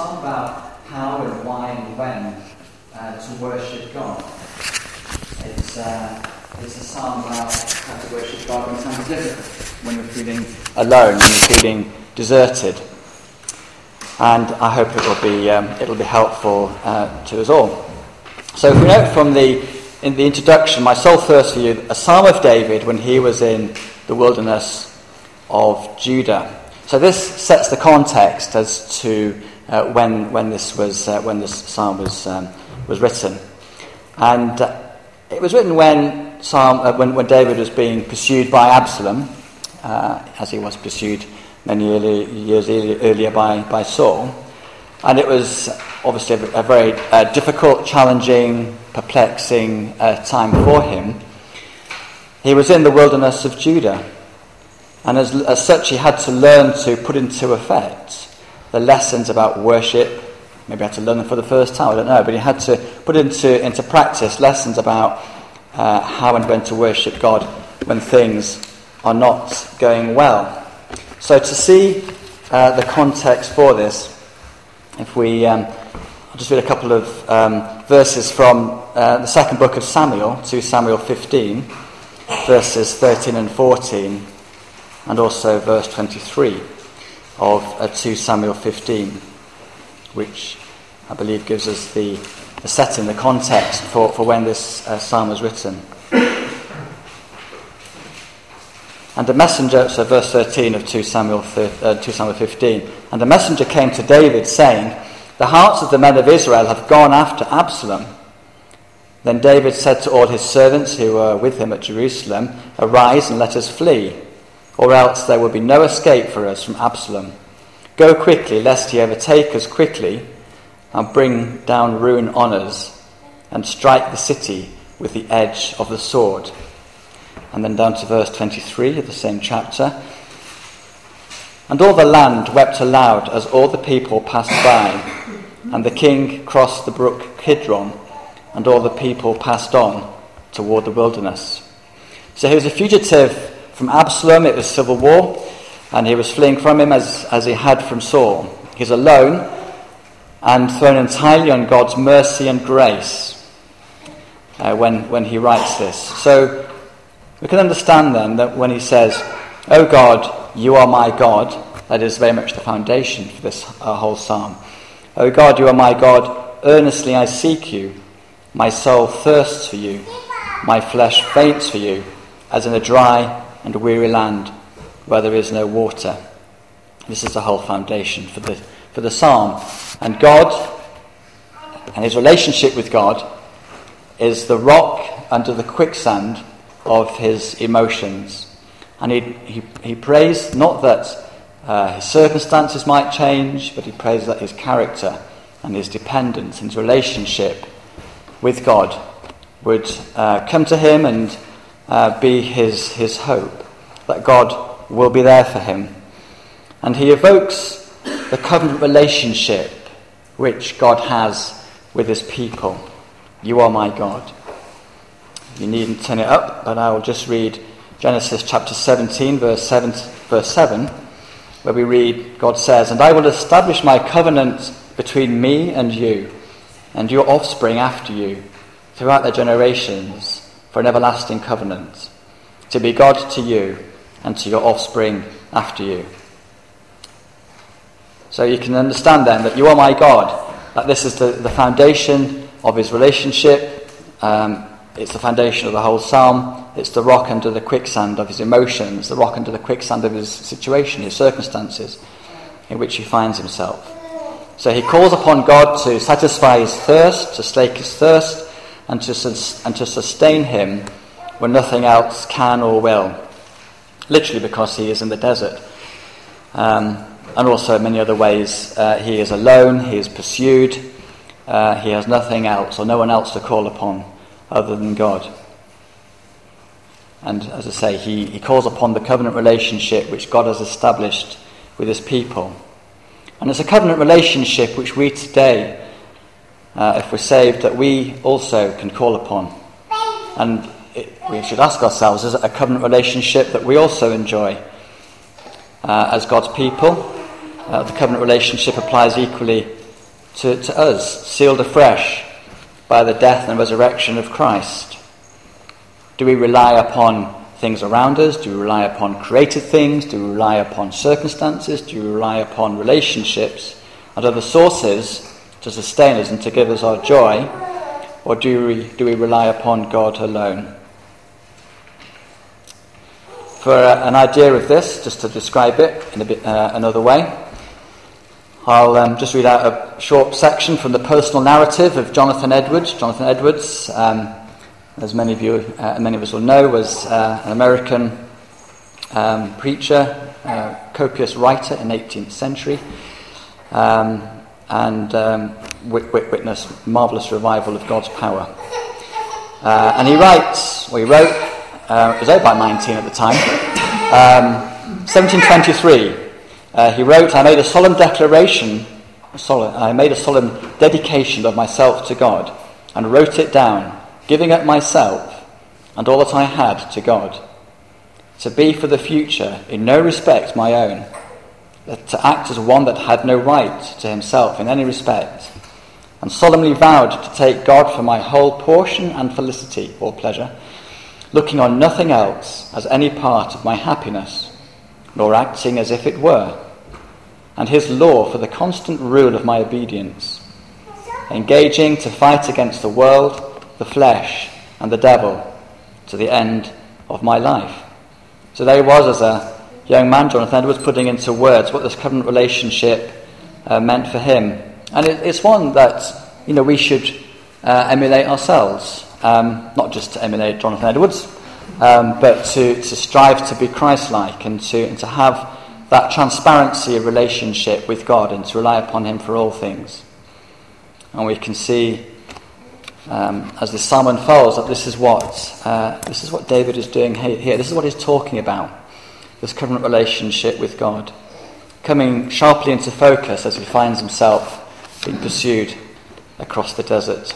song about how and why and when uh, to worship God. It's, uh, it's a song about how to worship God when times when you're feeling alone, when you're feeling deserted. And I hope it will be, um, it will be helpful uh, to us all. So if we note from the, in the introduction, my soul thirsts for you, a psalm of David when he was in the wilderness of Judah. So this sets the context as to uh, when, when, this was, uh, when this psalm was, um, was written. And uh, it was written when, psalm, uh, when, when David was being pursued by Absalom, uh, as he was pursued many early, years earlier by, by Saul. And it was obviously a, very uh, difficult, challenging, perplexing time for him. He was in the wilderness of Judah. And as, as such, he had to learn to put into effect the lessons about worship. Maybe he had to learn them for the first time, I don't know. But he had to put into, into practice lessons about uh, how and when to worship God when things are not going well. So, to see uh, the context for this, if we, um, I'll just read a couple of um, verses from uh, the second book of Samuel, 2 Samuel 15, verses 13 and 14 and also verse 23 of uh, 2 Samuel 15, which I believe gives us the, the setting, the context for, for when this uh, psalm was written. And the messenger, so verse 13 of 2 Samuel, uh, 2 Samuel 15, and the messenger came to David saying, The hearts of the men of Israel have gone after Absalom. Then David said to all his servants who were with him at Jerusalem, Arise and let us flee or else there will be no escape for us from Absalom. Go quickly, lest he overtake us quickly and bring down ruin on us and strike the city with the edge of the sword. And then down to verse 23 of the same chapter. And all the land wept aloud as all the people passed by. And the king crossed the brook Kidron, and all the people passed on toward the wilderness. So he was a fugitive from Absalom, it was civil war, and he was fleeing from him as, as he had from Saul. He's alone and thrown entirely on God's mercy and grace uh, when, when he writes this. So we can understand then that when he says, Oh God, you are my God, that is very much the foundation for this uh, whole psalm. Oh God, you are my God, earnestly I seek you. My soul thirsts for you, my flesh faints for you, as in a dry and a weary land where there is no water. This is the whole foundation for the, for the psalm. And God and his relationship with God is the rock under the quicksand of his emotions. And he, he, he prays not that uh, his circumstances might change, but he prays that his character and his dependence and his relationship with God would uh, come to him and uh, be his, his hope, that God will be there for him. And he evokes the covenant relationship which God has with his people. You are my God. You needn't turn it up, but I will just read Genesis chapter 17, verse 7, verse 7 where we read, God says, And I will establish my covenant between me and you, and your offspring after you, throughout their generations for an everlasting covenant, to be God to you and to your offspring after you. So you can understand then that you are my God, that this is the, the foundation of his relationship. Um, it's the foundation of the whole psalm. It's the rock under the quicksand of his emotions, the rock under the quicksand of his situation, his circumstances in which he finds himself. So he calls upon God to satisfy his thirst, to slake his thirst, and to, and to sustain him when nothing else can or will. Literally, because he is in the desert. Um, and also, in many other ways, uh, he is alone, he is pursued, uh, he has nothing else or no one else to call upon other than God. And as I say, he, he calls upon the covenant relationship which God has established with his people. And it's a covenant relationship which we today uh, if we're saved, that we also can call upon. And it, we should ask ourselves is it a covenant relationship that we also enjoy uh, as God's people? Uh, the covenant relationship applies equally to, to us, sealed afresh by the death and resurrection of Christ? Do we rely upon things around us? Do we rely upon created things? Do we rely upon circumstances? Do we rely upon relationships and other sources to sustain us and to give us our joy? Or do we, do we rely upon God alone? For uh, an idea of this, just to describe it in a bit, uh, another way, I'll um, just read out a short section from the personal narrative of Jonathan Edwards. Jonathan Edwards, um, as many of you, uh, many of us will know, was uh, an American um, preacher, uh, copious writer in the 18th century, um, and um, witnessed marvelous revival of God's power. Uh, and he writes, or he wrote, uh, he was by 19 at the time, 1723. Um, uh, he wrote, I made a solemn declaration, solemn, I made a solemn dedication of myself to God and wrote it down giving up myself and all that I had to God, to be for the future in no respect my own, to act as one that had no right to himself in any respect, and solemnly vowed to take God for my whole portion and felicity or pleasure, looking on nothing else as any part of my happiness, nor acting as if it were, and his law for the constant rule of my obedience, engaging to fight against the world the flesh, and the devil to the end of my life. So there he was as a young man, Jonathan Edwards, putting into words what this covenant relationship uh, meant for him. And it, it's one that, you know, we should uh, emulate ourselves. Um, not just to emulate Jonathan Edwards, um, but to, to strive to be Christ-like and to, and to have that transparency of relationship with God and to rely upon Him for all things. And we can see um, as the psalm unfolds, that this is what uh, this is what David is doing here. This is what he's talking about: this covenant relationship with God, coming sharply into focus as he finds himself being pursued across the desert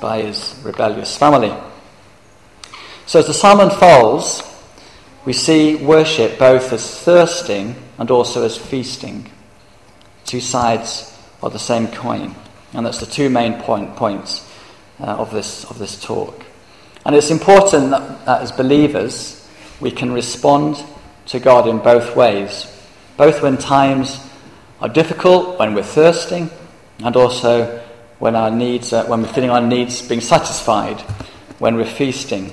by his rebellious family. So, as the psalm unfolds, we see worship both as thirsting and also as feasting, two sides of the same coin, and that's the two main point, points uh, of, this, of this talk. And it's important that, that as believers we can respond to God in both ways, both when times are difficult, when we're thirsting, and also when our needs, are, when we're feeling our needs being satisfied, when we're feasting.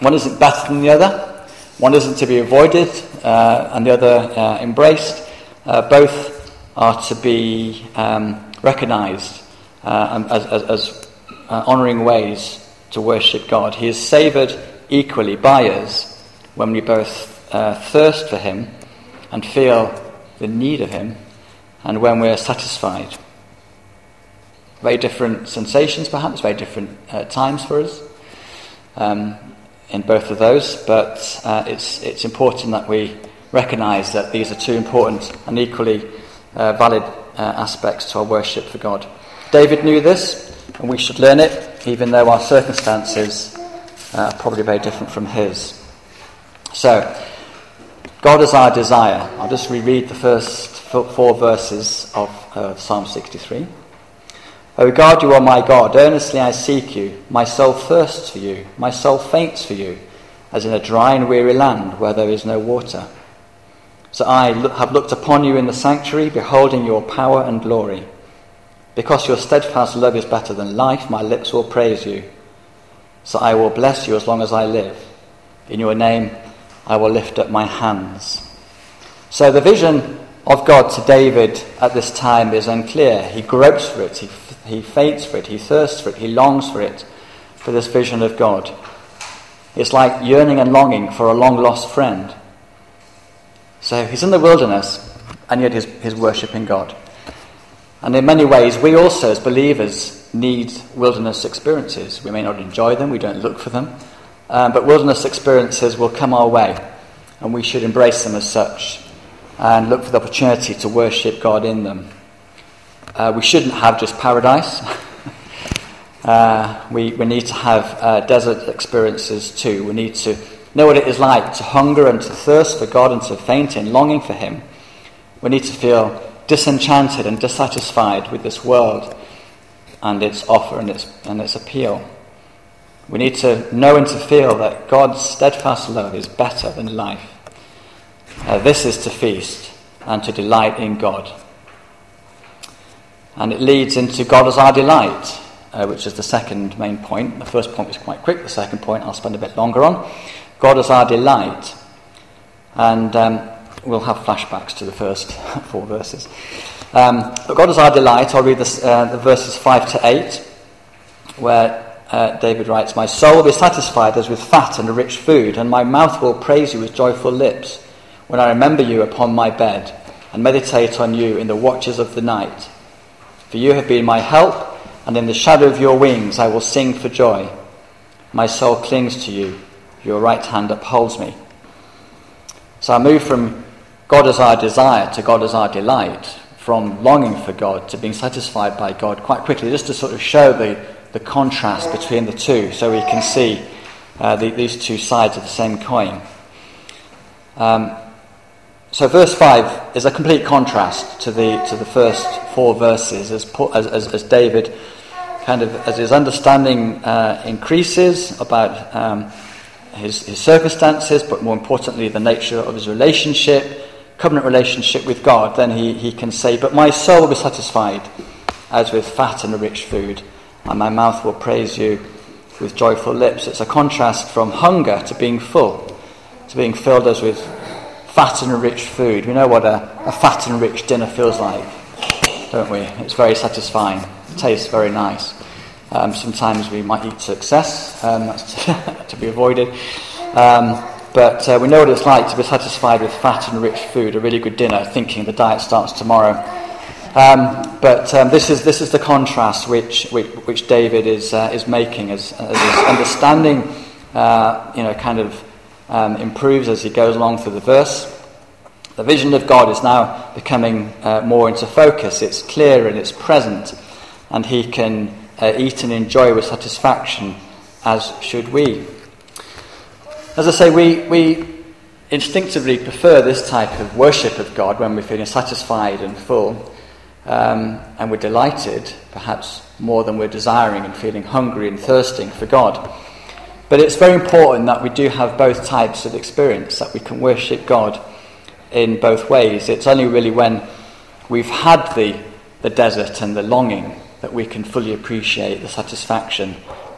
One isn't better than the other. One isn't to be avoided, uh, and the other uh, embraced. Uh, both are to be um, recognised uh, as, as, as uh, honouring ways to worship God. He is savoured equally by us when we both uh, thirst for Him and feel the need of Him, and when we're satisfied. Very different sensations, perhaps, very different uh, times for us um, in both of those, but uh, it's, it's important that we recognise that these are two important and equally uh, valid uh, aspects to our worship for God. David knew this, and we should learn it, even though our circumstances uh, are probably very different from his. So, God is our desire. I'll just reread the first four verses of uh, Psalm 63. O God, you are my God. Earnestly I seek you. My soul thirsts for you. My soul faints for you, as in a dry and weary land where there is no water. So I have looked upon you in the sanctuary, beholding your power and glory. Because your steadfast love is better than life, my lips will praise you. So I will bless you as long as I live. In your name, I will lift up my hands. So the vision of God to David at this time is unclear. He gropes for it, he, he faints for it, he thirsts for it, he longs for it, for this vision of God. It's like yearning and longing for a long lost friend. So he's in the wilderness, and yet he's, he's worshipping God. And in many ways, we also, as believers, need wilderness experiences. We may not enjoy them, we don't look for them, um, but wilderness experiences will come our way, and we should embrace them as such and look for the opportunity to worship God in them. Uh, we shouldn't have just paradise. uh, we, we need to have uh, desert experiences too. We need to know what it is like to hunger and to thirst for God and to faint in longing for Him. We need to feel disenchanted and dissatisfied with this world and its offer and its, and its appeal. We need to know and to feel that God's steadfast love is better than life. Uh, this is to feast and to delight in God. And it leads into God as our delight, uh, which is the second main point. The first point was quite quick, the second point I'll spend a bit longer on. God as our delight. And um, we'll have flashbacks to the first four verses. Um, but God is our delight. I'll read this, uh, the verses 5 to 8, where uh, David writes, My soul will be satisfied as with fat and rich food, and my mouth will praise you with joyful lips when I remember you upon my bed and meditate on you in the watches of the night. For you have been my help, and in the shadow of your wings I will sing for joy. My soul clings to you, your right hand upholds me. So I move from God as our desire to God as our delight, from longing for God to being satisfied by God quite quickly, just to sort of show the, the contrast between the two so we can see uh, the, these two sides of the same coin. Um, so, verse 5 is a complete contrast to the, to the first four verses as, as, as David, kind of, as his understanding uh, increases about um, his, his circumstances, but more importantly, the nature of his relationship, covenant relationship with God, then he, he can say, But my soul will be satisfied as with fat and rich food, and my mouth will praise you with joyful lips. It's a contrast from hunger to being full, to being filled as with fat and rich food. We know what a, a fat and rich dinner feels like, don't we? It's very satisfying, it tastes very nice. Um, sometimes we might eat success, um, that's to, to, be avoided. Um, but uh, we know what it's like to be satisfied with fat and rich food, a really good dinner, thinking the diet starts tomorrow. Um, but um, this, is, this is the contrast which, which, which David is, uh, is making as, as his understanding uh, you know, kind of um, improves as he goes along through the verse. The vision of God is now becoming uh, more into focus. It's clear and it's present, and he can uh, eat and enjoy with satisfaction, as should we. As I say, we, we instinctively prefer this type of worship of God when we're feeling satisfied and full, um, and we're delighted, perhaps more than we're desiring and feeling hungry and thirsting for God. But it's very important that we do have both types of experience, that we can worship God in both ways. It's only really when we've had the, the desert and the longing that we can fully appreciate the satisfaction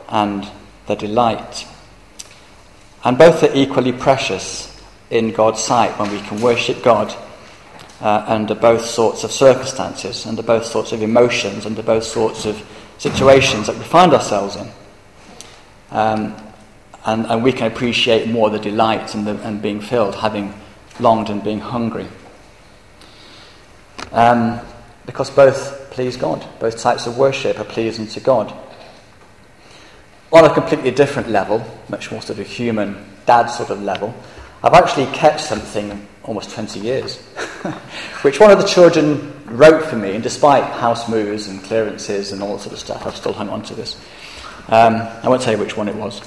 and the delight. And both are equally precious in God's sight when we can worship God uh, under both sorts of circumstances, under both sorts of emotions, under both sorts of situations that we find ourselves in. Um, and, and, we can appreciate more the delight and, the, and being filled, having longed and being hungry. Um, because both please God. Both types of worship are pleasing to God. On a completely different level, much more sort of human dad sort of level, I've actually kept something almost 20 years, which one of the children wrote for me, and despite house moves and clearances and all that sort of stuff, I've still hung on to this. Um, I won't tell you which one it was.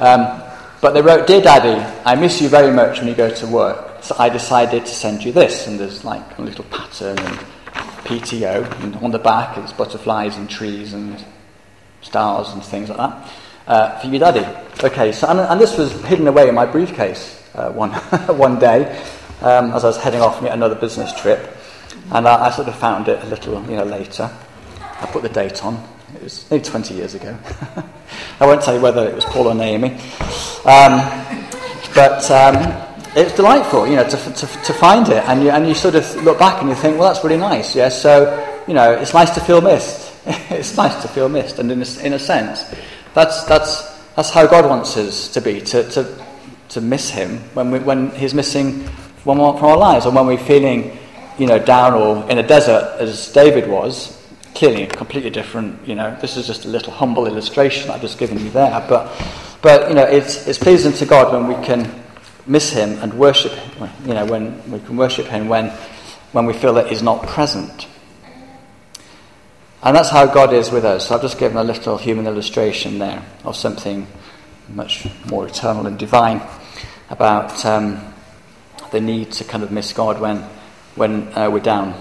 Um, but they wrote, Dear Daddy, I miss you very much when you go to work, so I decided to send you this. And there's like a little pattern and PTO, and on the back it's butterflies and trees and stars and things like that. Uh, for you, Daddy. Okay, so and, and, this was hidden away in my briefcase uh, one one day um, as I was heading off another business trip, and I, I, sort of found it a little you know later. I put the date on. It was maybe 20 years ago. I won't tell you whether it was Paul or Naomi, um, but um, it's delightful, you know, to, to, to find it. And you, and you sort of look back and you think, well, that's really nice, yeah? So, you know, it's nice to feel missed. it's nice to feel missed. And in a, in a sense, that's, that's, that's how God wants us to be, to, to, to miss Him when, we, when He's missing from our, from our lives, And when we're feeling, you know, down or in a desert, as David was. Clearly, completely different. You know, this is just a little humble illustration I've just given you there, but, but you know, it's, it's pleasing to God when we can miss him and worship him, you know, when we can worship him when, when we feel that he's not present. And that's how God is with us. So I've just given a little human illustration there of something much more eternal and divine about um, the need to kind of miss God when, when uh, we're down.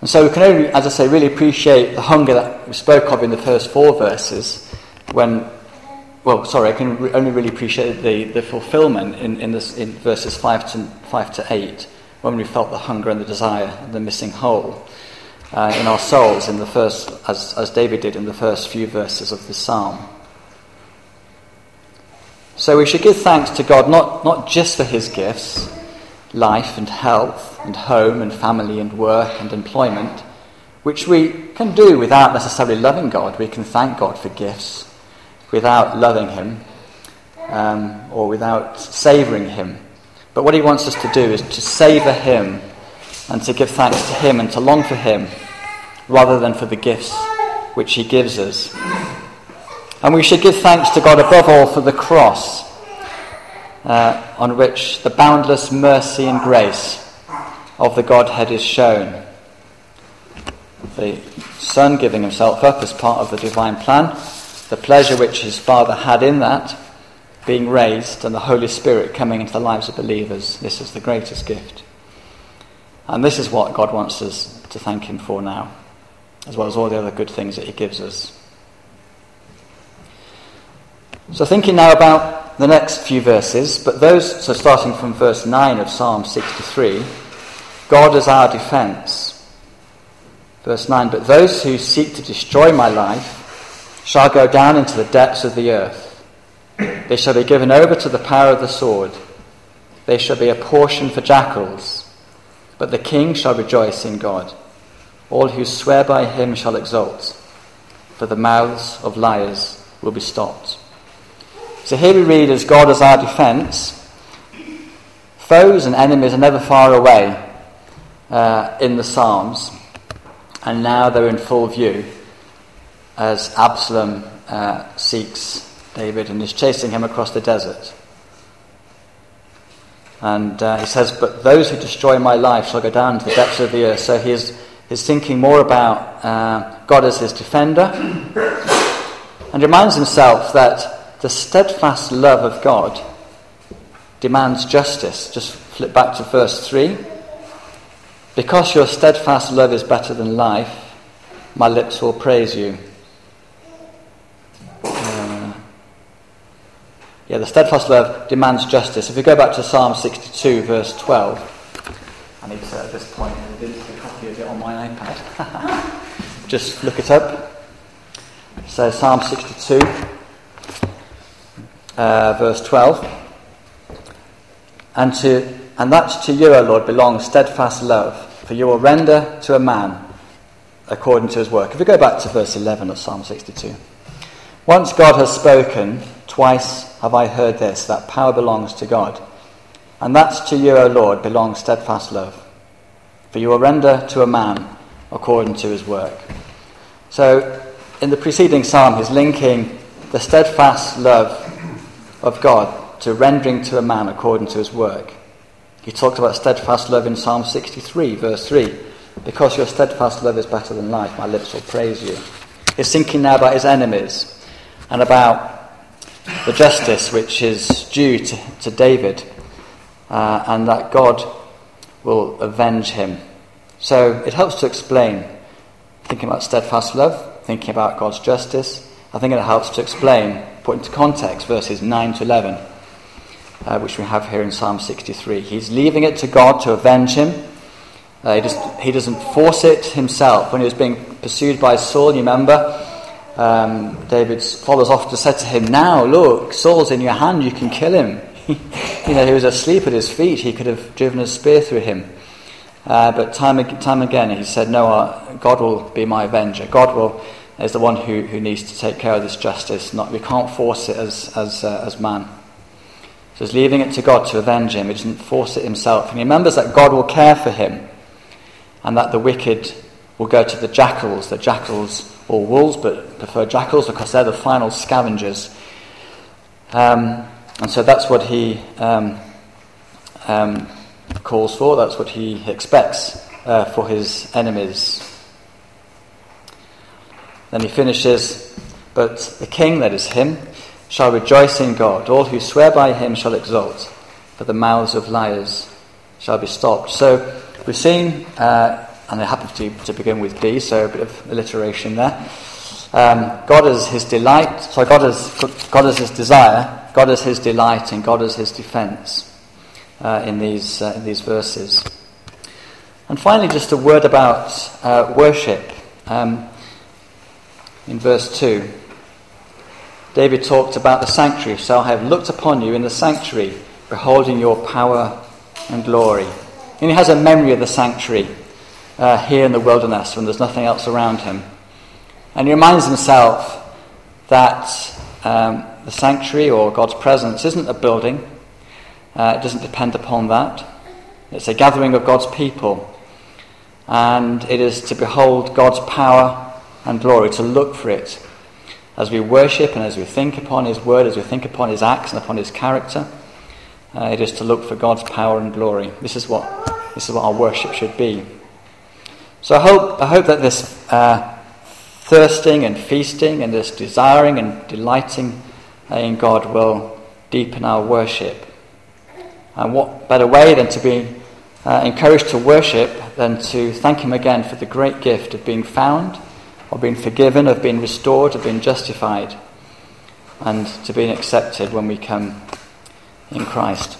And so we can only, as I say, really appreciate the hunger that we spoke of in the first four verses when, well, sorry, I can re- only really appreciate the, the fulfillment in, in, this, in verses 5 to, 5 to 8 when we felt the hunger and the desire and the missing hole uh, in our souls in the first, as, as David did in the first few verses of the psalm. So we should give thanks to God not, not just for his gifts, life and health and home and family and work and employment, which we can do without necessarily loving God. We can thank God for gifts without loving him um, or without savouring him. But what he wants us to do is to savour him and to give thanks to him and to long for him rather than for the gifts which he gives us. And we should give thanks to God above all for the cross, uh, on which the boundless mercy and grace of the Godhead is shown. The Son giving himself up as part of the divine plan, the pleasure which his Father had in that, being raised, and the Holy Spirit coming into the lives of believers. This is the greatest gift. And this is what God wants us to thank him for now, as well as all the other good things that he gives us. So, thinking now about the next few verses, but those, so starting from verse 9 of Psalm 63, God is our defense. Verse 9, but those who seek to destroy my life shall go down into the depths of the earth. They shall be given over to the power of the sword. They shall be a portion for jackals. But the king shall rejoice in God. All who swear by him shall exult, for the mouths of liars will be stopped. So here we read as God as our defence. Foes and enemies are never far away uh, in the Psalms, and now they're in full view as Absalom uh, seeks David and is chasing him across the desert. And uh, he says, But those who destroy my life shall go down to the depths of the earth. So he is, is thinking more about uh, God as his defender and reminds himself that the steadfast love of God demands justice. Just flip back to verse 3. Because your steadfast love is better than life, my lips will praise you. Uh, yeah, the steadfast love demands justice. If we go back to Psalm 62, verse 12, I need to, at this point, didn't a copy of it on my iPad. Just look it up. So, Psalm 62 uh, verse 12. And, to, and that to you, O Lord, belongs steadfast love, for you will render to a man according to his work. If we go back to verse 11 of Psalm 62. Once God has spoken, twice have I heard this, that power belongs to God. And that to you, O Lord, belongs steadfast love, for you will render to a man according to his work. So, in the preceding psalm, he's linking the steadfast love of God to rendering to a man according to his work. He talked about steadfast love in Psalm 63, verse 3. Because your steadfast love is better than life, my lips will praise you. He's thinking now about his enemies and about the justice which is due to, to David uh, and that God will avenge him. So it helps to explain, thinking about steadfast love, thinking about God's justice. I think it helps to explain put into context verses 9 to 11, uh, which we have here in Psalm 63. He's leaving it to God to avenge him. Uh, he, just, he, doesn't force it himself. When he was being pursued by Saul, you remember, um, David's followers often said to him, Now, look, Saul's in your hand, you can kill him. you know, he was asleep at his feet, he could have driven a spear through him. Uh, but time, time again, he said, No, uh, God will be my avenger. God will is the one who, who needs to take care of this justice. Not, we can't force it as, as, uh, as man. So he's leaving it to God to avenge him. He doesn't force it himself. And he remembers that God will care for him and that the wicked will go to the jackals. The jackals, or wolves, but prefer jackals because they're the final scavengers. Um, and so that's what he um, um, calls for, that's what he expects uh, for his enemies. Then he finishes, But the king, that is him, shall rejoice in God. All who swear by him shall exult, but the mouths of liars shall be stopped. So we've seen uh, and they happen to, to begin with D, so a bit of alliteration there. Um, God is his delight, so God is, God is his desire, God is his delight, and God is his defense uh, in, these, uh, in these verses. And finally, just a word about uh, worship. Um, in verse 2, David talked about the sanctuary. So I have looked upon you in the sanctuary, beholding your power and glory. And he has a memory of the sanctuary uh, here in the wilderness when there's nothing else around him. And he reminds himself that um, the sanctuary or God's presence isn't a building, uh, it doesn't depend upon that. It's a gathering of God's people. And it is to behold God's power and glory, to look for it as we worship and as we think upon His word, as we think upon His acts and upon His character. Uh, it is to look for God's power and glory. This is what, this is what our worship should be. So I hope, I hope that this uh, thirsting and feasting and this desiring and delighting in God will deepen our worship. And what better way than to be uh, encouraged to worship than to thank Him again for the great gift of being found, of being forgiven, of being restored, of being justified, and to being accepted when we come in Christ.